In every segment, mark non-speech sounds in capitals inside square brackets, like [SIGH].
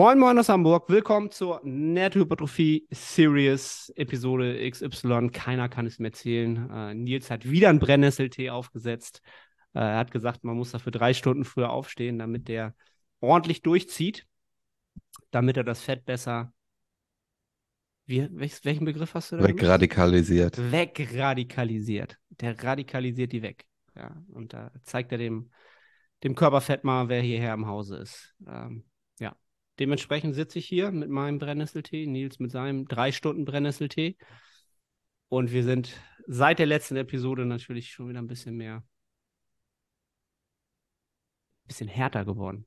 Moin Moin aus Hamburg, willkommen zur Nettohypertrophie Series Episode XY. Keiner kann es mir erzählen. Äh, Nils hat wieder einen Brennnesseltee aufgesetzt. Äh, er hat gesagt, man muss dafür drei Stunden früher aufstehen, damit der ordentlich durchzieht, damit er das Fett besser. Wie, welch, welchen Begriff hast du da? Wegradikalisiert. Wegradikalisiert. Der radikalisiert die weg. Ja, und da zeigt er dem, dem Körperfett mal, wer hierher im Hause ist. Ähm, Dementsprechend sitze ich hier mit meinem Brennnesseltee, Nils mit seinem drei Stunden Brennnesseltee. Und wir sind seit der letzten Episode natürlich schon wieder ein bisschen mehr, ein bisschen härter geworden.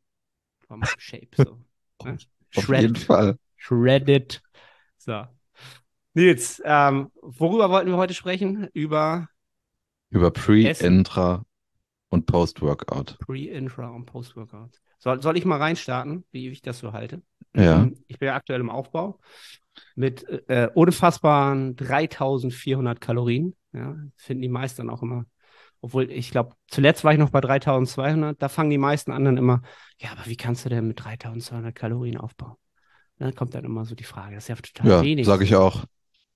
Vom [LAUGHS] Shape so. ne? Auf jeden Fall. Shredded. So. Nils, ähm, worüber wollten wir heute sprechen? Über über Pre, Intra und Post-Workout. Pre, Intra und Post-Workout. Soll, soll ich mal reinstarten, wie ich das so halte? Ja. Ähm, ich bin ja aktuell im Aufbau mit äh, unfassbaren 3400 Kalorien. Ja, finden die meisten dann auch immer. Obwohl, ich glaube, zuletzt war ich noch bei 3200. Da fangen die meisten an dann immer, ja, aber wie kannst du denn mit 3200 Kalorien aufbauen? Dann kommt dann immer so die Frage, das ist ja total ja, wenig. sage ich auch.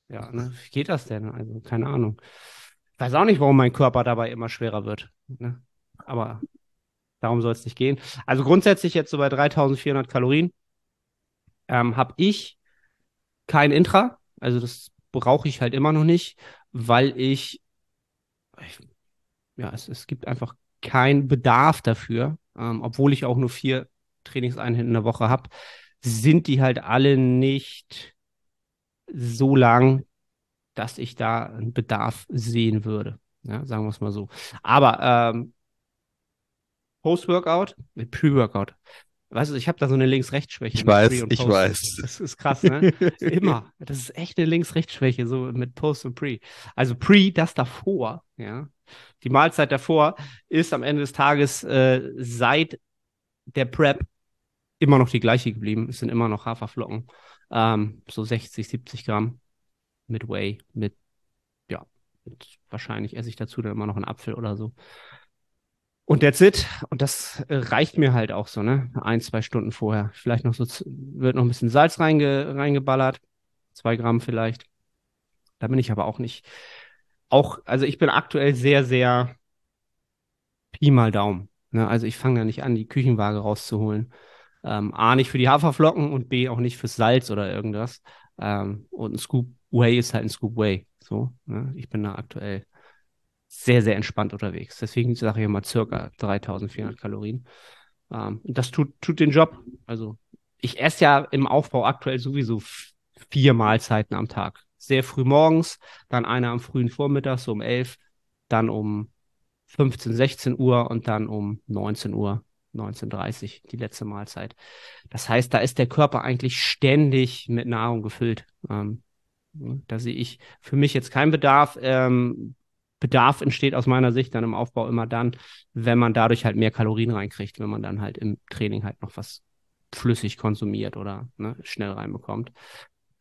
Ja, ne? wie geht das denn? Also, keine Ahnung. Ich weiß auch nicht, warum mein Körper dabei immer schwerer wird. Ne? Aber Darum soll es nicht gehen. Also grundsätzlich jetzt so bei 3400 Kalorien ähm, habe ich kein Intra. Also das brauche ich halt immer noch nicht, weil ich, ich ja, es, es gibt einfach keinen Bedarf dafür, ähm, obwohl ich auch nur vier Trainingseinheiten in der Woche habe, sind die halt alle nicht so lang, dass ich da einen Bedarf sehen würde. Ja, sagen wir es mal so. Aber ähm, Post-Workout mit Pre-Workout. Weißt du, ich habe da so eine Links-Rechts-Schwäche. Ich weiß, ich weiß. Das ist krass, ne? [LAUGHS] Immer. Das ist echt eine Links-Rechts-Schwäche, so mit Post und Pre. Also Pre, das davor, ja. Die Mahlzeit davor ist am Ende des Tages äh, seit der Prep immer noch die gleiche geblieben. Es sind immer noch Haferflocken. Ähm, so 60, 70 Gramm mit Whey, mit, ja, mit, wahrscheinlich esse ich dazu dann immer noch einen Apfel oder so. Und that's it. Und das äh, reicht mir halt auch so, ne? Ein, zwei Stunden vorher. Vielleicht noch so, wird noch ein bisschen Salz reinge, reingeballert. Zwei Gramm vielleicht. Da bin ich aber auch nicht. Auch, also ich bin aktuell sehr, sehr Pi mal Daumen. Ne? Also ich fange da nicht an, die Küchenwaage rauszuholen. Ähm, A, nicht für die Haferflocken und B, auch nicht fürs Salz oder irgendwas. Ähm, und ein Scoop Whey ist halt ein Scoop Whey. So, ne? Ich bin da aktuell sehr, sehr entspannt unterwegs. Deswegen sage ich immer circa 3400 Kalorien. Ähm, und das tut, tut den Job. Also ich esse ja im Aufbau aktuell sowieso vier Mahlzeiten am Tag. Sehr früh morgens, dann eine am frühen Vormittag, so um 11, dann um 15, 16 Uhr und dann um 19 Uhr, 19.30 die letzte Mahlzeit. Das heißt, da ist der Körper eigentlich ständig mit Nahrung gefüllt. Ähm, da sehe ich für mich jetzt keinen Bedarf. Ähm, Bedarf entsteht aus meiner Sicht dann im Aufbau immer dann, wenn man dadurch halt mehr Kalorien reinkriegt, wenn man dann halt im Training halt noch was flüssig konsumiert oder ne, schnell reinbekommt.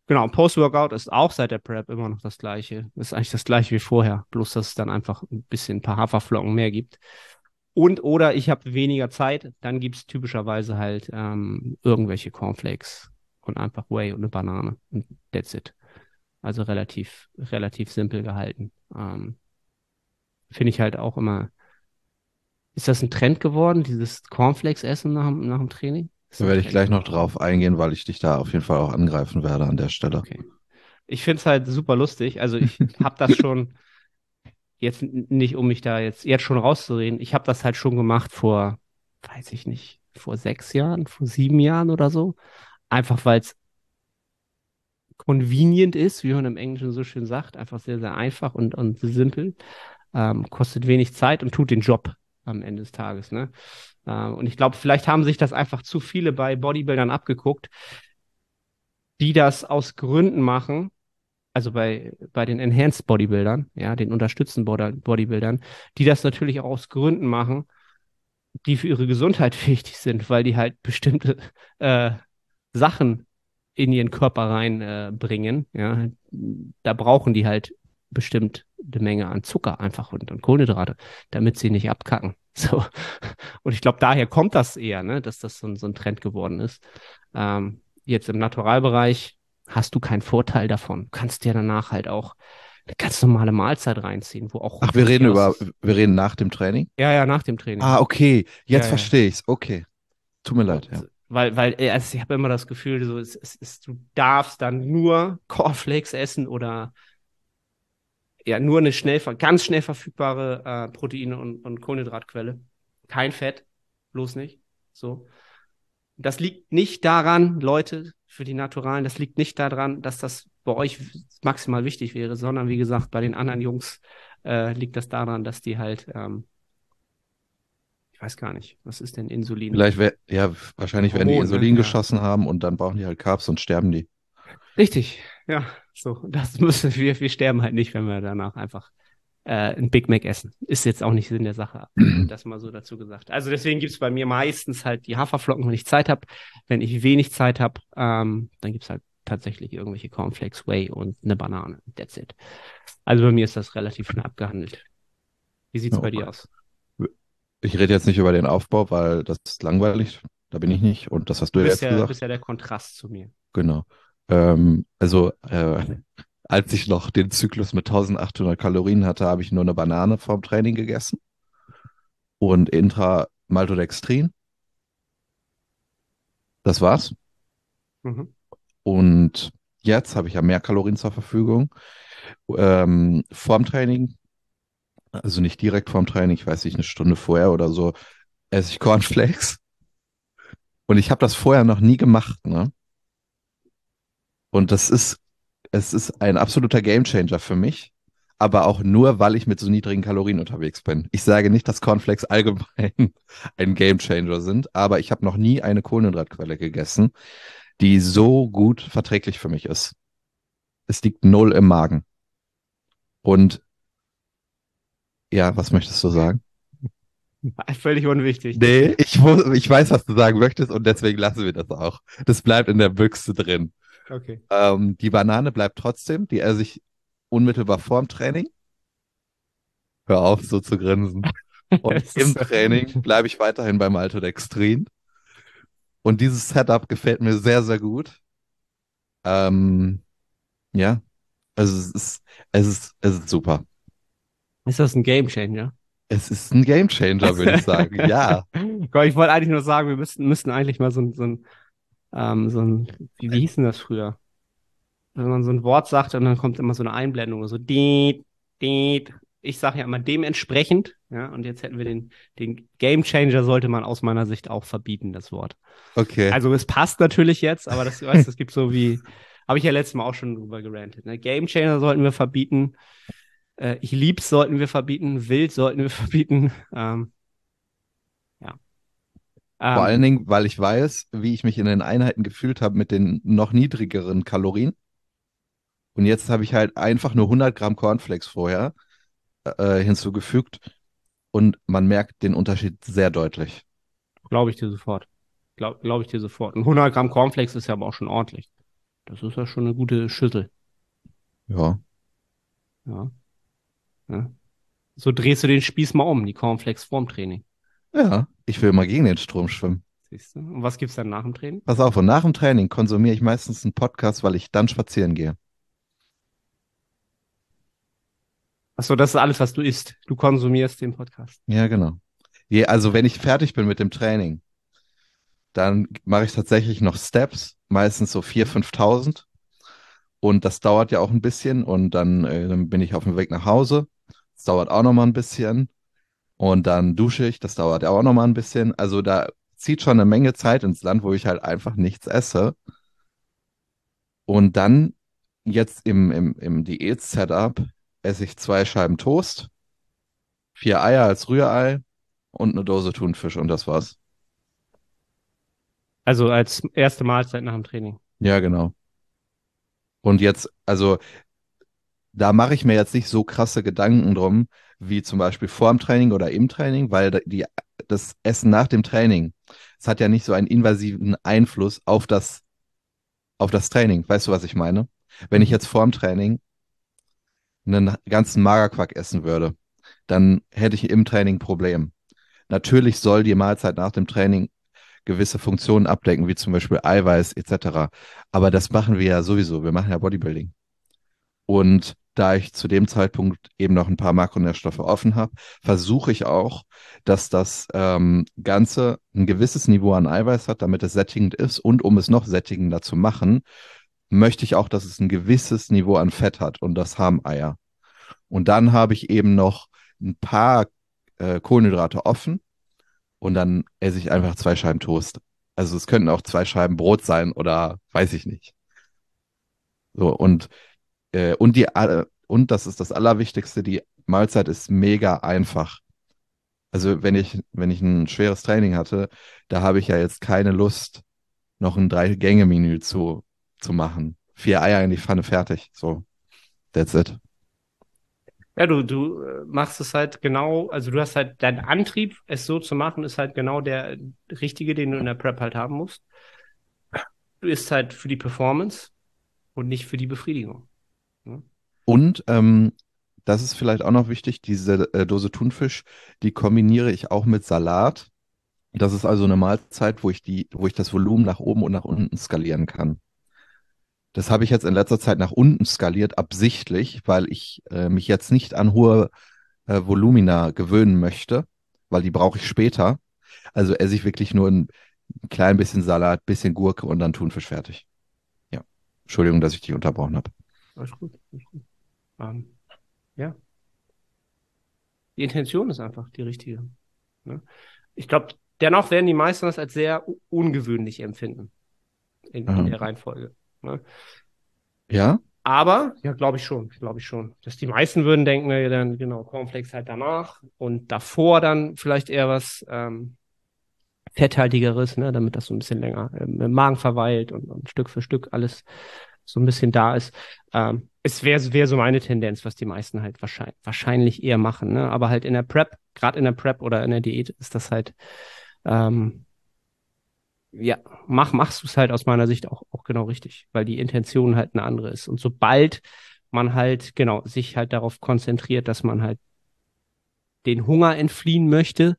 Genau, Post-Workout ist auch seit der Prep immer noch das gleiche. Ist eigentlich das gleiche wie vorher, bloß dass es dann einfach ein bisschen ein paar Haferflocken mehr gibt. Und oder ich habe weniger Zeit, dann gibt es typischerweise halt ähm, irgendwelche Cornflakes und einfach Whey und eine Banane und that's it. Also relativ, relativ simpel gehalten. Ähm, finde ich halt auch immer. Ist das ein Trend geworden, dieses Cornflakes-Essen nach, nach dem Training? Da werde ich gleich noch drauf eingehen, weil ich dich da auf jeden Fall auch angreifen werde an der Stelle. Okay. Ich finde es halt super lustig. Also ich [LAUGHS] habe das schon jetzt nicht, um mich da jetzt jetzt schon rauszureden. Ich habe das halt schon gemacht vor, weiß ich nicht, vor sechs Jahren, vor sieben Jahren oder so. Einfach weil es convenient ist, wie man im Englischen so schön sagt. Einfach sehr, sehr einfach und, und simpel ähm, kostet wenig Zeit und tut den Job am Ende des Tages. Ne? Ähm, und ich glaube, vielleicht haben sich das einfach zu viele bei Bodybuildern abgeguckt, die das aus Gründen machen, also bei, bei den Enhanced Bodybuildern, ja, den unterstützten Bodybuildern, die das natürlich auch aus Gründen machen, die für ihre Gesundheit [LAUGHS] wichtig sind, weil die halt bestimmte äh, Sachen in ihren Körper reinbringen. Äh, ja, da brauchen die halt bestimmte Menge an Zucker einfach und, und Kohlenhydrate, damit sie nicht abkacken. [LAUGHS] So. Und ich glaube, daher kommt das eher, ne, dass das so, so ein Trend geworden ist. Ähm, jetzt im Naturalbereich hast du keinen Vorteil davon. Du kannst dir danach halt auch eine ganz normale Mahlzeit reinziehen, wo auch. Ach, wir reden über, wir reden nach dem Training? Ja, ja, nach dem Training. Ah, okay. Jetzt ja, verstehe ich's. Okay. Tut mir leid, ja. Weil, weil äh, also ich habe immer das Gefühl, so, es, es, es, du darfst dann nur Cornflakes essen oder ja, nur eine schnell, ganz schnell verfügbare äh, Proteine und, und Kohlenhydratquelle. Kein Fett, bloß nicht. So. Das liegt nicht daran, Leute, für die Naturalen, das liegt nicht daran, dass das bei euch maximal wichtig wäre, sondern wie gesagt, bei den anderen Jungs äh, liegt das daran, dass die halt, ähm, ich weiß gar nicht, was ist denn Insulin? Vielleicht, wär, ja, wahrscheinlich werden die Insulin ne? geschossen ja. haben und dann brauchen die halt Carbs und sterben die. Richtig, ja, so, das [LAUGHS] müssen wir, wir sterben halt nicht, wenn wir danach einfach äh, ein Big Mac essen. Ist jetzt auch nicht Sinn der Sache, [CLEARS THROAT] das mal so dazu gesagt. Also deswegen gibt's bei mir meistens halt die Haferflocken, wenn ich Zeit habe. Wenn ich wenig Zeit habe, ähm, dann gibt's halt tatsächlich irgendwelche Cornflakes, Whey und eine Banane. That's it. Also bei mir ist das relativ schnell abgehandelt. Wie sieht's oh, bei dir aus? Ich rede jetzt nicht über den Aufbau, weil das ist langweilig. Da bin ich nicht. Und das hast du, du jetzt ja, gesagt. Du bist ja der Kontrast zu mir. Genau. Ähm, also äh, als ich noch den Zyklus mit 1800 Kalorien hatte, habe ich nur eine Banane vorm Training gegessen und intra Maltodextrin. Das war's. Mhm. Und jetzt habe ich ja mehr Kalorien zur Verfügung. Ähm, vorm Training, also nicht direkt vorm Training, ich weiß nicht, eine Stunde vorher oder so, esse ich Cornflakes. Und ich habe das vorher noch nie gemacht, ne? Und das ist es ist ein absoluter Gamechanger für mich, aber auch nur, weil ich mit so niedrigen Kalorien unterwegs bin. Ich sage nicht, dass Cornflakes allgemein [LAUGHS] ein Gamechanger sind, aber ich habe noch nie eine Kohlenhydratquelle gegessen, die so gut verträglich für mich ist. Es liegt null im Magen. Und ja, was möchtest du sagen? [LAUGHS] Völlig unwichtig. Nee, ich, ich weiß, was du sagen möchtest und deswegen lassen wir das auch. Das bleibt in der Büchse drin. Okay. Ähm, die Banane bleibt trotzdem, die esse ich unmittelbar vorm Training. Hör auf, so zu grinsen. [LAUGHS] Und im Training bleibe ich weiterhin beim Maltodextrin. Und dieses Setup gefällt mir sehr, sehr gut. Ähm, ja, also es ist, es ist, es ist super. Ist das ein Game Changer? Es ist ein Game Changer, würde ich sagen. ja. [LAUGHS] Ich wollte eigentlich nur sagen, wir müssten, müssten eigentlich mal so, so ein ähm, so ein, wie, wie hieß denn das früher? Wenn man so ein Wort sagt und dann kommt immer so eine Einblendung, so diet, diet. Ich sage ja immer dementsprechend, ja, und jetzt hätten wir den, den Game Changer sollte man aus meiner Sicht auch verbieten, das Wort. Okay. Also es passt natürlich jetzt, aber das, weißt, es gibt so wie, habe ich ja letztes Mal auch schon drüber gerantet. Ne? Game Changer sollten wir verbieten. Äh, ich lieb's sollten wir verbieten. Wild sollten wir [LAUGHS] verbieten. Ähm, vor um, allen Dingen, weil ich weiß, wie ich mich in den Einheiten gefühlt habe mit den noch niedrigeren Kalorien. Und jetzt habe ich halt einfach nur 100 Gramm Cornflakes vorher äh, hinzugefügt und man merkt den Unterschied sehr deutlich. Glaube ich dir sofort. Glaube glaub ich dir sofort. Und 100 Gramm Cornflakes ist ja aber auch schon ordentlich. Das ist ja schon eine gute Schüssel. Ja. Ja. ja. So drehst du den Spieß mal um, die Cornflakes vorm Training. Ja, ich will mal gegen den Strom schwimmen. Siehst du? Und was gibt's dann nach dem Training? Pass auf, und nach dem Training konsumiere ich meistens einen Podcast, weil ich dann spazieren gehe. Achso, das ist alles, was du isst. Du konsumierst den Podcast. Ja, genau. Je, also wenn ich fertig bin mit dem Training, dann mache ich tatsächlich noch Steps, meistens so 4.000, 5.000. Und das dauert ja auch ein bisschen und dann, äh, dann bin ich auf dem Weg nach Hause. Das dauert auch noch mal ein bisschen. Und dann dusche ich, das dauert ja auch noch mal ein bisschen. Also da zieht schon eine Menge Zeit ins Land, wo ich halt einfach nichts esse. Und dann jetzt im, im, im Diät-Setup esse ich zwei Scheiben Toast, vier Eier als Rührei und eine Dose Thunfisch und das war's. Also als erste Mahlzeit nach dem Training. Ja, genau. Und jetzt, also da mache ich mir jetzt nicht so krasse Gedanken drum, wie zum Beispiel vor dem Training oder im Training, weil die, das Essen nach dem Training, es hat ja nicht so einen invasiven Einfluss auf das, auf das Training. Weißt du, was ich meine? Wenn ich mhm. jetzt vor dem Training einen ganzen Magerquark essen würde, dann hätte ich im Training ein Problem. Natürlich soll die Mahlzeit nach dem Training gewisse Funktionen abdecken, wie zum Beispiel Eiweiß etc. Aber das machen wir ja sowieso. Wir machen ja Bodybuilding. Und da ich zu dem Zeitpunkt eben noch ein paar Makronährstoffe offen habe, versuche ich auch, dass das ähm, Ganze ein gewisses Niveau an Eiweiß hat, damit es sättigend ist. Und um es noch sättigender zu machen, möchte ich auch, dass es ein gewisses Niveau an Fett hat. Und das haben Eier. Und dann habe ich eben noch ein paar äh, Kohlenhydrate offen und dann esse ich einfach zwei Scheiben Toast. Also es könnten auch zwei Scheiben Brot sein oder weiß ich nicht. So, und, äh, und die, äh, und das ist das Allerwichtigste, die Mahlzeit ist mega einfach. Also wenn ich, wenn ich ein schweres Training hatte, da habe ich ja jetzt keine Lust, noch ein Drei-Gänge-Menü zu, zu machen. Vier Eier in die Pfanne fertig. So, that's it. Ja, du, du äh, machst es halt genau, also du hast halt dein Antrieb, es so zu machen, ist halt genau der richtige, den du in der Prep halt haben musst. Du isst halt für die Performance und nicht für die Befriedigung. Und ähm, das ist vielleicht auch noch wichtig, diese äh, Dose Thunfisch, die kombiniere ich auch mit Salat. Das ist also eine Mahlzeit, wo ich die, wo ich das Volumen nach oben und nach unten skalieren kann. Das habe ich jetzt in letzter Zeit nach unten skaliert, absichtlich, weil ich äh, mich jetzt nicht an hohe äh, Volumina gewöhnen möchte, weil die brauche ich später. Also esse ich wirklich nur ein, ein klein bisschen Salat, bisschen Gurke und dann Thunfisch fertig. Ja. Entschuldigung, dass ich dich unterbrochen habe. Alles gut. Alles gut. Ähm, ja. Die Intention ist einfach die richtige. Ne? Ich glaube, dennoch werden die meisten das als sehr ungewöhnlich empfinden in, in der Reihenfolge. Ne? Ja. Aber, ja, glaube ich schon, glaube ich schon. Dass die meisten würden denken, ja, dann genau, Cornflakes halt danach und davor dann vielleicht eher was ähm, fetthaltigeres, ne, damit das so ein bisschen länger im Magen verweilt und, und Stück für Stück alles so ein bisschen da ist. Ähm, es wäre wär so meine Tendenz, was die meisten halt wahrscheinlich, wahrscheinlich eher machen. Ne? Aber halt in der Prep, gerade in der Prep oder in der Diät ist das halt ähm, ja, mach, machst du es halt aus meiner Sicht auch, auch genau richtig, weil die Intention halt eine andere ist. Und sobald man halt, genau, sich halt darauf konzentriert, dass man halt den Hunger entfliehen möchte,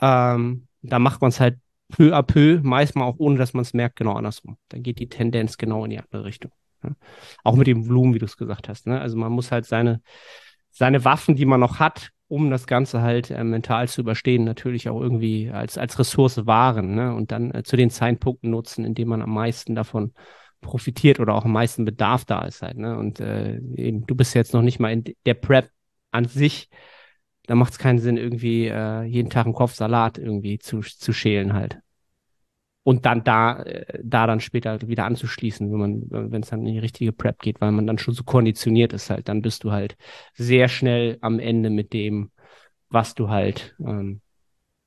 ähm, da macht man es halt peu à peu, meistens auch ohne, dass man es merkt, genau andersrum. Dann geht die Tendenz genau in die andere Richtung. Ja? Auch mit dem Volumen, wie du es gesagt hast. Ne? Also man muss halt seine, seine Waffen, die man noch hat, um das Ganze halt äh, mental zu überstehen, natürlich auch irgendwie als, als Ressource wahren ne? und dann äh, zu den Zeitpunkten nutzen, in denen man am meisten davon profitiert oder auch am meisten Bedarf da ist halt. Ne? Und äh, eben, du bist jetzt noch nicht mal in der Prep an sich, da macht es keinen Sinn, irgendwie äh, jeden Tag einen Kopf Salat irgendwie zu, zu schälen halt und dann da, äh, da dann später wieder anzuschließen, wenn man, wenn es dann in die richtige Prep geht, weil man dann schon so konditioniert ist halt, dann bist du halt sehr schnell am Ende mit dem, was du halt ähm,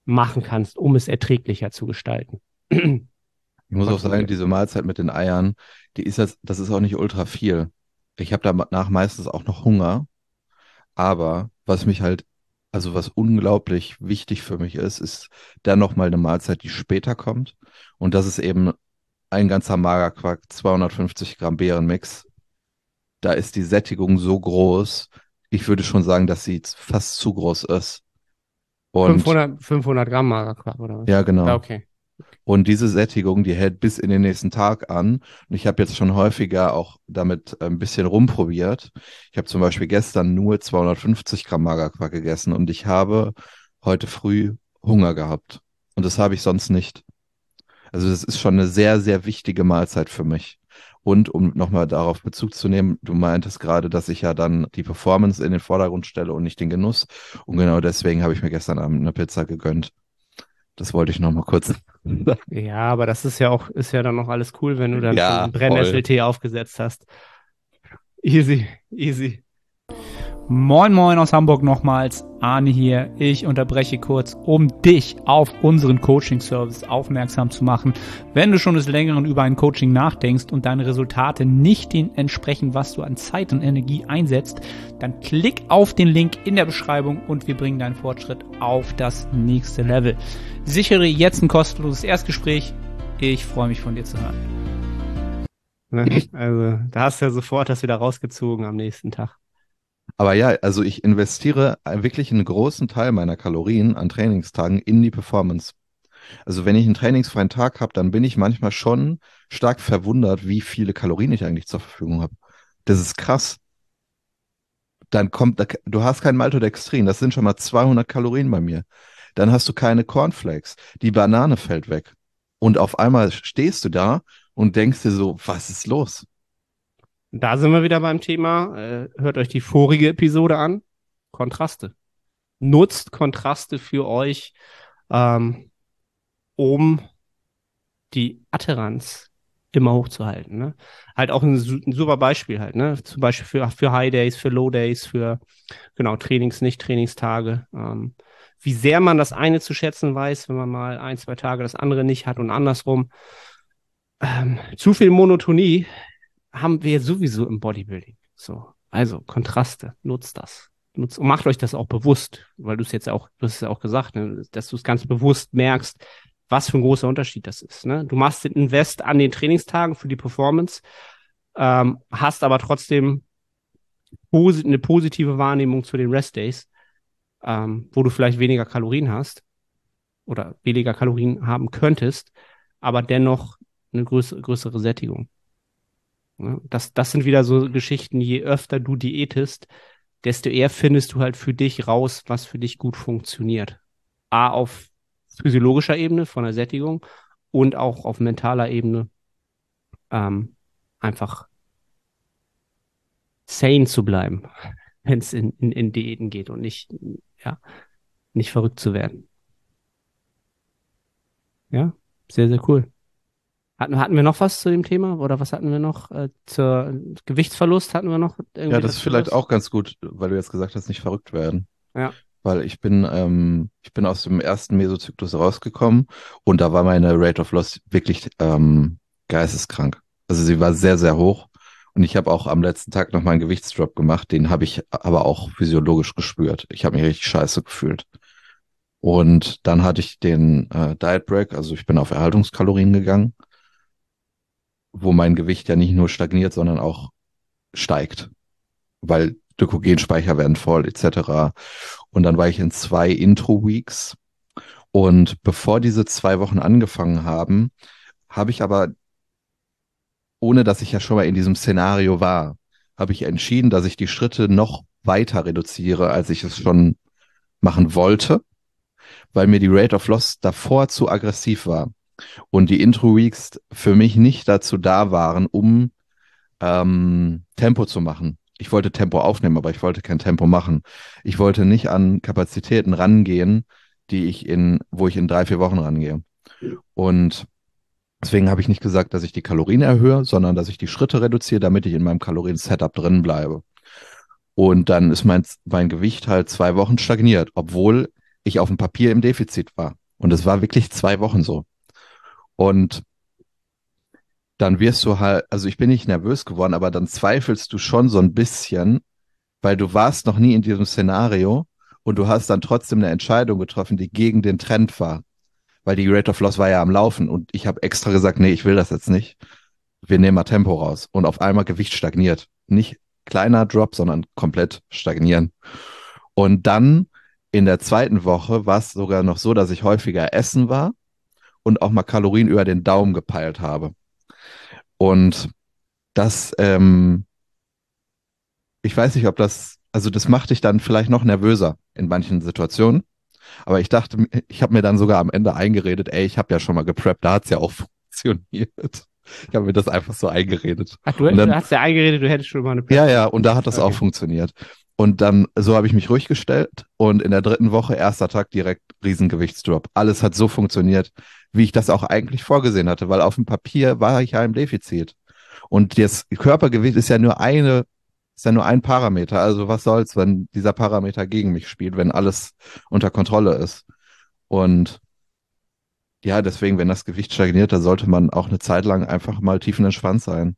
machen kannst, um es erträglicher zu gestalten. [CLEARS THROAT] Ich muss auch sagen, diese Mahlzeit mit den Eiern, die ist das, das ist auch nicht ultra viel. Ich habe danach meistens auch noch Hunger, aber was mich halt also was unglaublich wichtig für mich ist, ist dann nochmal eine Mahlzeit, die später kommt. Und das ist eben ein ganzer Magerquark, 250 Gramm Beerenmix. Da ist die Sättigung so groß. Ich würde schon sagen, dass sie fast zu groß ist. Und 500, 500 Gramm Magerquark, oder was? Ja, genau. Ja, okay. Und diese Sättigung, die hält bis in den nächsten Tag an. Und ich habe jetzt schon häufiger auch damit ein bisschen rumprobiert. Ich habe zum Beispiel gestern nur 250 Gramm Magerquark gegessen und ich habe heute früh Hunger gehabt. Und das habe ich sonst nicht. Also das ist schon eine sehr, sehr wichtige Mahlzeit für mich. Und um nochmal darauf Bezug zu nehmen, du meintest gerade, dass ich ja dann die Performance in den Vordergrund stelle und nicht den Genuss. Und genau deswegen habe ich mir gestern Abend eine Pizza gegönnt. Das wollte ich noch mal kurz. [LAUGHS] ja, aber das ist ja auch, ist ja dann noch alles cool, wenn du dann ja, einen Brennnesseltee aufgesetzt hast. Easy, easy. Moin Moin aus Hamburg nochmals, Arne hier. Ich unterbreche kurz, um dich auf unseren Coaching-Service aufmerksam zu machen. Wenn du schon des Längeren über ein Coaching nachdenkst und deine Resultate nicht den entsprechen, was du an Zeit und Energie einsetzt, dann klick auf den Link in der Beschreibung und wir bringen deinen Fortschritt auf das nächste Level. Sichere jetzt ein kostenloses Erstgespräch. Ich freue mich von dir zu hören. Ne? Also, da hast du ja sofort das wieder rausgezogen am nächsten Tag. Aber ja, also ich investiere wirklich einen großen Teil meiner Kalorien an Trainingstagen in die Performance. Also wenn ich einen trainingsfreien Tag habe, dann bin ich manchmal schon stark verwundert, wie viele Kalorien ich eigentlich zur Verfügung habe. Das ist krass. Dann kommt, du hast kein Maltodextrin, das sind schon mal 200 Kalorien bei mir. Dann hast du keine Cornflakes, die Banane fällt weg. Und auf einmal stehst du da und denkst dir so, was ist los? Da sind wir wieder beim Thema. Äh, hört euch die vorige Episode an. Kontraste. Nutzt Kontraste für euch, ähm, um die Adherenz immer hochzuhalten. Ne? Halt auch ein, ein, super Beispiel halt, ne? Zum Beispiel für, für High Days, für Low Days, für genau Trainings, Nicht-Trainingstage. Ähm, wie sehr man das eine zu schätzen weiß, wenn man mal ein, zwei Tage das andere nicht hat und andersrum. Ähm, zu viel Monotonie haben wir sowieso im Bodybuilding. So, also Kontraste, nutzt das. Nutzt, und macht euch das auch bewusst, weil du es jetzt auch, du hast es ja auch gesagt, ne, dass du es ganz bewusst merkst, was für ein großer Unterschied das ist. Ne? Du machst den Invest an den Trainingstagen für die Performance, ähm, hast aber trotzdem posi eine positive Wahrnehmung zu den Rest-Days, ähm, wo du vielleicht weniger Kalorien hast oder weniger Kalorien haben könntest, aber dennoch eine größere, größere Sättigung. Ne? Das, das sind wieder so Geschichten, je öfter du diätest, desto eher findest du halt für dich raus, was für dich gut funktioniert. A, auf physiologischer Ebene von der Sättigung und auch auf mentaler Ebene ähm, einfach sane zu bleiben, [LAUGHS] wenn es in, in, in Diäten geht und nicht, ja, nicht verrückt zu werden. Ja, sehr, sehr cool. Hatten, hatten wir noch was zu dem Thema oder was hatten wir noch? Äh, zur Gewichtsverlust hatten wir noch? Ja, das ist vielleicht was? auch ganz gut, weil du jetzt gesagt hast, nicht verrückt werden. Ja. Weil ich bin, ähm, ich bin aus dem ersten Mesozyklus rausgekommen und da war meine Rate of Loss wirklich ähm, geisteskrank. Also sie war sehr, sehr hoch. Und ich habe auch am letzten Tag noch mal einen Gewichtsdrop gemacht, den habe ich aber auch physiologisch gespürt. Ich habe mich richtig scheiße gefühlt. Und dann hatte ich den äh, Diet Break, also ich bin auf Erhaltungskalorien gegangen wo mein Gewicht ja nicht nur stagniert, sondern auch steigt, weil Glykogenspeicher werden voll etc. Und dann war ich in zwei Intro-Weeks. Und bevor diese zwei Wochen angefangen haben, habe ich aber, ohne dass ich ja schon mal in diesem Szenario war, habe ich entschieden, dass ich die Schritte noch weiter reduziere, als ich es schon machen wollte, weil mir die Rate of Loss davor zu aggressiv war und die Intro-Weeks für mich nicht dazu da waren, um ähm, Tempo zu machen. Ich wollte Tempo aufnehmen, aber ich wollte kein Tempo machen. Ich wollte nicht an Kapazitäten rangehen, die ich in, wo ich in drei, vier Wochen rangehe. Und deswegen habe ich nicht gesagt, dass ich die Kalorien erhöhe, sondern dass ich die Schritte reduziere, damit ich in meinem Kalorien-Setup drin bleibe. Und dann ist mein, mein Gewicht halt zwei Wochen stagniert, obwohl ich auf dem Papier im Defizit war. Und es war wirklich zwei Wochen so. Und dann wirst du halt, also ich bin nicht nervös geworden, aber dann zweifelst du schon so ein bisschen, weil du warst noch nie in diesem Szenario und du hast dann trotzdem eine Entscheidung getroffen, die gegen den Trend war. Weil die Rate of Loss war ja am Laufen und ich habe extra gesagt, nee, ich will das jetzt nicht. Wir nehmen mal Tempo raus. Und auf einmal Gewicht stagniert. Nicht kleiner Drop, sondern komplett stagnieren. Und dann in der zweiten Woche war es sogar noch so, dass ich häufiger essen war und auch mal Kalorien über den Daumen gepeilt habe. Und das, ähm, ich weiß nicht, ob das, also das macht dich dann vielleicht noch nervöser in manchen Situationen. Aber ich dachte, ich habe mir dann sogar am Ende eingeredet, ey, ich habe ja schon mal gepreppt, da hat's ja auch [LAUGHS] funktioniert. Ich habe mir das einfach so eingeredet. Ach, du, dann, du hast ja eingeredet, du hättest schon mal eine Prep. Ja, ja, und da hat das okay. auch funktioniert. Und dann, so habe ich mich ruhig gestellt und in der dritten Woche, erster Tag, direkt Riesengewichtsdrop. Alles hat so funktioniert, wie ich das auch eigentlich vorgesehen hatte, weil auf dem Papier war ich ja im Defizit. Und das Körpergewicht ist ja nur eine, ist ja nur ein Parameter. Also was soll's, wenn dieser Parameter gegen mich spielt, wenn alles unter Kontrolle ist. Und ja, deswegen, wenn das Gewicht stagniert, da sollte man auch eine Zeit lang einfach mal tiefenentspannt sein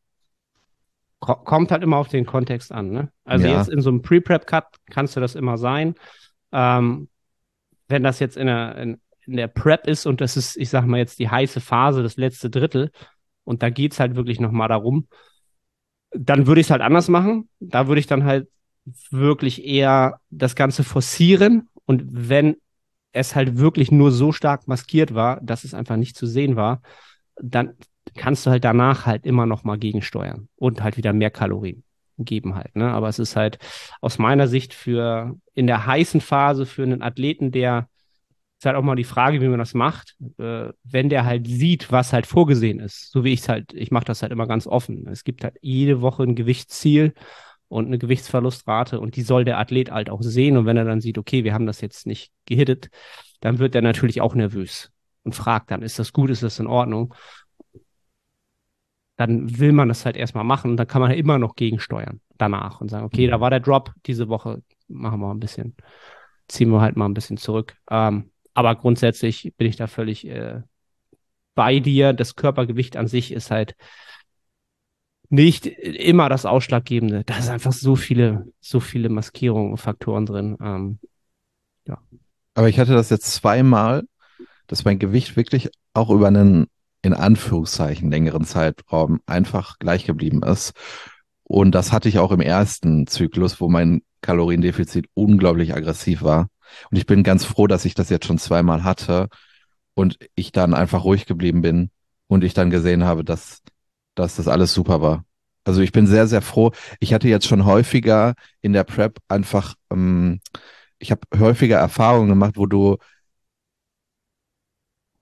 kommt halt immer auf den Kontext an. Ne? Also ja. jetzt in so einem Pre-Prep-Cut kannst du das immer sein. Ähm, wenn das jetzt in der, in, in, der Prep ist und das ist, ich sag mal jetzt die heiße Phase, das letzte Drittel, und da geht es halt wirklich nochmal darum, dann würde ich es halt anders machen. Da würde ich dann halt wirklich eher das Ganze forcieren und wenn es halt wirklich nur so stark maskiert war, dass es einfach nicht zu sehen war, dann kannst du halt danach halt immer noch mal gegensteuern und halt wieder mehr Kalorien geben halt. Ne? Aber es ist halt aus meiner Sicht für in der heißen Phase für einen Athleten, der ist halt auch mal die Frage, wie man das macht, äh, wenn der halt sieht, was halt vorgesehen ist. So wie ich es halt, ich mache das halt immer ganz offen. Es gibt halt jede Woche ein Gewichtsziel und eine Gewichtsverlustrate und die soll der Athlet halt auch sehen. Und wenn er dann sieht, okay, wir haben das jetzt nicht gehittet, dann wird er natürlich auch nervös und fragt dann, ist das gut, ist das in Ordnung? Dann will man das halt erstmal machen und dann kann man halt immer noch gegensteuern danach und sagen, okay, da war der Drop diese Woche, machen wir ein bisschen, ziehen wir halt mal ein bisschen zurück. Ähm, aber grundsätzlich bin ich da völlig äh, bei dir. Das Körpergewicht an sich ist halt nicht immer das Ausschlaggebende. Da sind einfach so viele, so viele Maskierungen und Faktoren drin. Ähm, ja. Aber ich hatte das jetzt zweimal, dass mein Gewicht wirklich auch über einen in Anführungszeichen längeren Zeitraum einfach gleich geblieben ist. Und das hatte ich auch im ersten Zyklus, wo mein Kaloriendefizit unglaublich aggressiv war. Und ich bin ganz froh, dass ich das jetzt schon zweimal hatte und ich dann einfach ruhig geblieben bin und ich dann gesehen habe, dass, dass das alles super war. Also ich bin sehr, sehr froh. Ich hatte jetzt schon häufiger in der Prep einfach, ähm, ich habe häufiger Erfahrungen gemacht, wo du,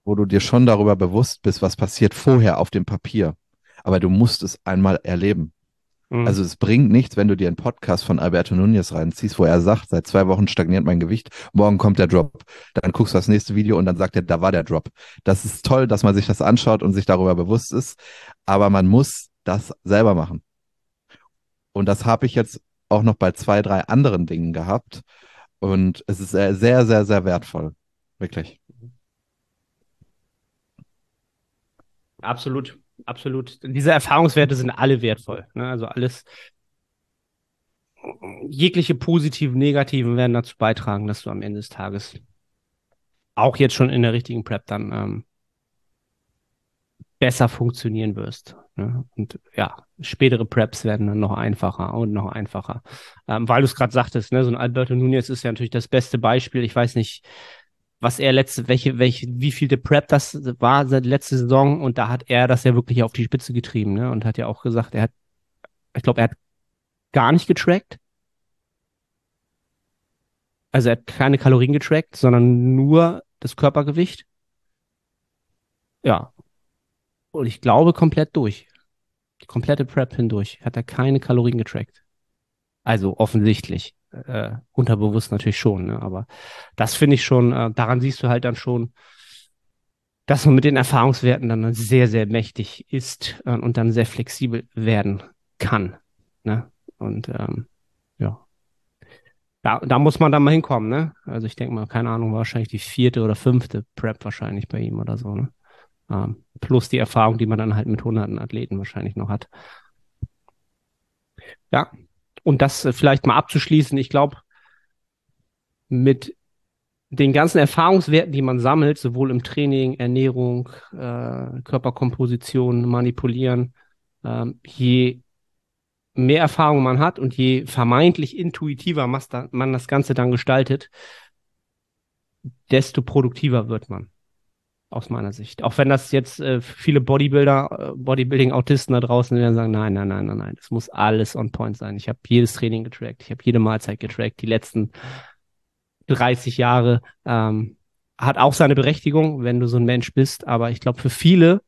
wo du dir schon darüber bewusst bist, was passiert vorher auf dem Papier. Aber du musst es einmal erleben. Mhm. Also es bringt nichts, wenn du dir einen Podcast von Alberto Nunez reinziehst, wo er sagt, seit zwei Wochen stagniert mein Gewicht, morgen kommt der Drop. Dann guckst du das nächste Video und dann sagt er, da war der Drop. Das ist toll, dass man sich das anschaut und sich darüber bewusst ist, aber man muss das selber machen. Und das habe ich jetzt auch noch bei zwei, drei anderen Dingen gehabt. Und es ist sehr, sehr, sehr, sehr wertvoll. Wirklich. Absolut absolut. Diese Erfahrungswerte sind alle wertvoll. Ne? Also alles, jegliche positiven, negativen werden dazu beitragen, dass du am Ende des Tages auch jetzt schon in der richtigen Prep dann ähm, besser funktionieren wirst. Ne? Und ja, spätere Preps werden dann noch einfacher und noch einfacher. Ähm, weil du es gerade sagtest, ne? so ein Alberto Nunez ist ja natürlich das beste Beispiel. Ich weiß nicht, was er letzte, welche, welche, wie viel der Prep das war seit letzte Saison und da hat er das ja wirklich auf die Spitze getrieben, ne? Und hat ja auch gesagt, er hat, ich glaube, er hat gar nicht getrackt. Also er hat keine Kalorien getrackt, sondern nur das Körpergewicht. Ja. Und ich glaube komplett durch. Die komplette Prep hindurch hat er keine Kalorien getrackt. Also offensichtlich äh, unterbewusst natürlich schon, ne? aber das finde ich schon, äh, daran siehst du halt dann schon, dass man mit den Erfahrungswerten dann sehr, sehr mächtig ist äh, und dann sehr flexibel werden kann. Ne? Und ähm, ja, da, da muss man dann mal hinkommen. Ne? Also ich denke mal, keine Ahnung, wahrscheinlich die vierte oder fünfte Prep wahrscheinlich bei ihm oder so. Ne? Ähm, plus die Erfahrung, die man dann halt mit hunderten Athleten wahrscheinlich noch hat. Ja, und das äh, vielleicht mal abzuschließen, ich glaube, mit den ganzen Erfahrungswerten, die man sammelt, sowohl im Training, Ernährung, äh, Körperkomposition, Manipulieren, ähm, je mehr Erfahrung man hat und je vermeintlich intuitiver man das Ganze dann gestaltet, desto produktiver wird man aus meiner Sicht. Auch wenn das jetzt äh, viele Bodybuilder, äh, Bodybuilding-Autisten da draußen werden sagen, nein, nein, nein, nein, nein, es muss alles on point sein. Ich habe jedes Training getrackt, ich habe jede Mahlzeit getrackt, die letzten 30 Jahre. Ähm, hat auch seine Berechtigung, wenn du so ein Mensch bist, aber ich glaube, für viele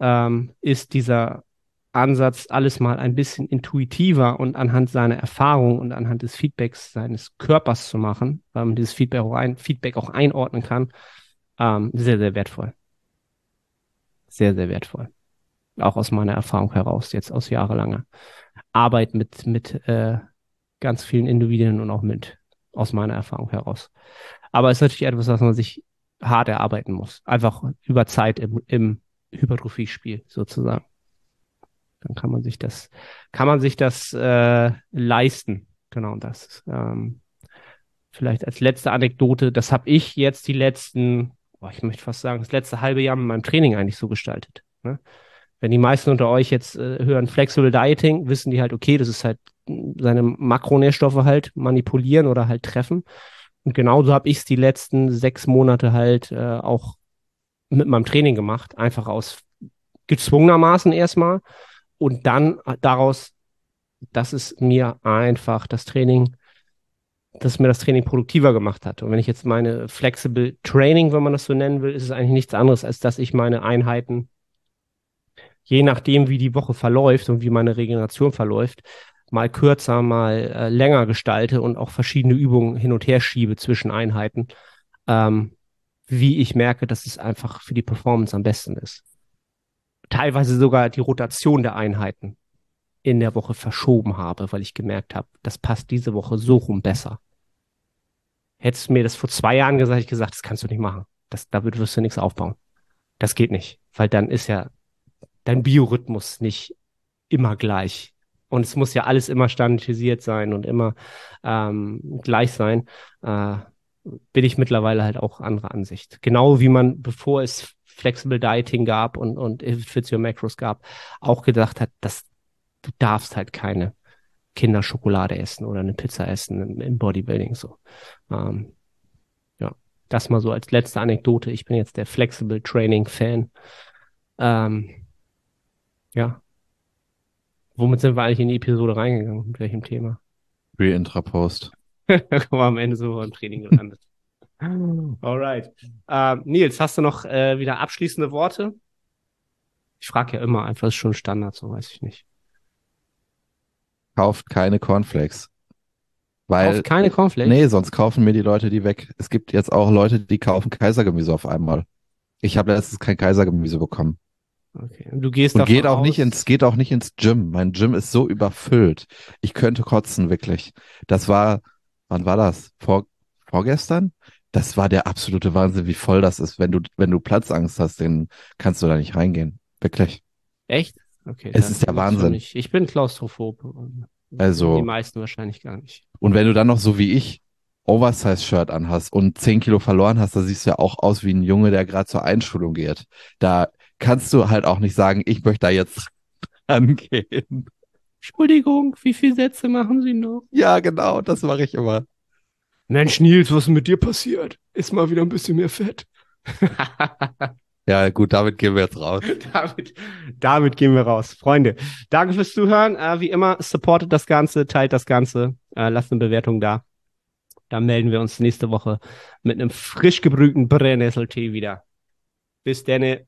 ähm, ist dieser Ansatz, alles mal ein bisschen intuitiver und anhand seiner Erfahrung und anhand des Feedbacks seines Körpers zu machen, weil man dieses Feedback auch, ein, Feedback auch einordnen kann, ähm, sehr, sehr wertvoll. Sehr, sehr wertvoll. Auch aus meiner Erfahrung heraus, jetzt aus jahrelanger Arbeit mit, mit äh, ganz vielen Individuen und auch mit aus meiner Erfahrung heraus. Aber es ist natürlich etwas, was man sich hart erarbeiten muss. Einfach über Zeit im, im Hypertrophie-Spiel sozusagen. Dann kann man sich das, kann man sich das äh, leisten. Genau das. Ähm, vielleicht als letzte Anekdote, das habe ich jetzt die letzten boah, ich möchte fast sagen, das letzte halbe Jahr mit meinem Training eigentlich so gestaltet. Ne? wenn die meisten unter euch jetzt äh, hören Flexible Dieting, wissen die halt, okay, das ist halt seine Makronährstoffe halt manipulieren oder halt treffen. Und genauso habe ich es die letzten sechs Monate halt äh, auch mit meinem Training gemacht, einfach aus gezwungenermaßen erstmal und dann daraus, dass es mir einfach das Training, dass mir das Training produktiver gemacht hat. Und wenn ich jetzt meine Flexible Training, wenn man das so nennen will, ist es eigentlich nichts anderes, als dass ich meine Einheiten, je nachdem, wie die Woche verläuft und wie meine Regeneration verläuft, mal kürzer, mal äh, länger gestalte und auch verschiedene Übungen hin und her schiebe zwischen Einheiten, ähm, wie ich merke, dass es einfach für die Performance am besten ist. Teilweise sogar die Rotation der Einheiten in der Woche verschoben habe, weil ich gemerkt habe, das passt diese Woche so rum besser. Hättest du mir das vor zwei Jahren gesagt, ich gesagt, das kannst du nicht machen. Das, da wirst du nichts aufbauen. Das geht nicht, weil dann ist ja dein Biorhythmus nicht immer gleich und es muss ja alles immer standardisiert sein und immer ähm, gleich sein, äh, bin ich mittlerweile halt auch anderer Ansicht. Genau wie man, bevor es Flexible Dieting gab und, und If Fits Your Macros gab, auch gedacht hat, dass du darfst halt keine Kinderschokolade essen oder eine Pizza essen im, im Bodybuilding so. Ähm, ja, das mal so als letzte Anekdote. Ich bin jetzt der Flexible Training Fan. Ähm, ja, Womit sind wir eigentlich in die Episode reingegangen? Mit welchem Thema? Re-Intra-Post. da [LAUGHS] kommen wir am Ende so beim Training gelandet. [LAUGHS] Alright. Ähm, Nils, hast du noch äh, wieder abschließende Worte? Ich frage ja immer, einfach ist schon Standard, so weiß ich nicht. Kauft keine Cornflakes. Weil, Kauft keine Cornflakes? Nee, sonst kaufen mir die Leute die weg. Es gibt jetzt auch Leute, die kaufen Kaisergemüse auf einmal. Ich habe letztens kein Kaisergemüse bekommen. Okay. Und du gehst und geht auch aus... nicht ins geht auch nicht ins Gym. Mein Gym ist so überfüllt. Ich könnte kotzen wirklich. Das war wann war das? Vor vorgestern? Das war der absolute Wahnsinn, wie voll das ist. Wenn du wenn du Platzangst hast, dann kannst du da nicht reingehen. Wirklich. Echt? Okay. Es ist der Wahnsinn. Ich bin klaustrophob. Also die meisten wahrscheinlich gar nicht. Und wenn du dann noch so wie ich Oversize-Shirt anhast und 10 Kilo verloren hast, da siehst du ja auch aus wie ein Junge, der gerade zur Einschulung geht. Da kannst du halt auch nicht sagen, ich möchte da jetzt [LAUGHS] angehen. Entschuldigung, wie viele Sätze machen Sie noch? Ja, genau, das mache ich immer. Mensch, Nils, was ist mit dir passiert? Ist mal wieder ein bisschen mehr Fett. [LAUGHS] ja, gut, damit gehen wir jetzt raus. [LAUGHS] damit, damit gehen wir raus. Freunde, danke fürs Zuhören. Äh, wie immer, supportet das Ganze, teilt das Ganze, äh, lasst eine Bewertung da. Dann melden wir uns nächste Woche mit einem frisch gebrühten Brennnesseltee wieder. Bis denne.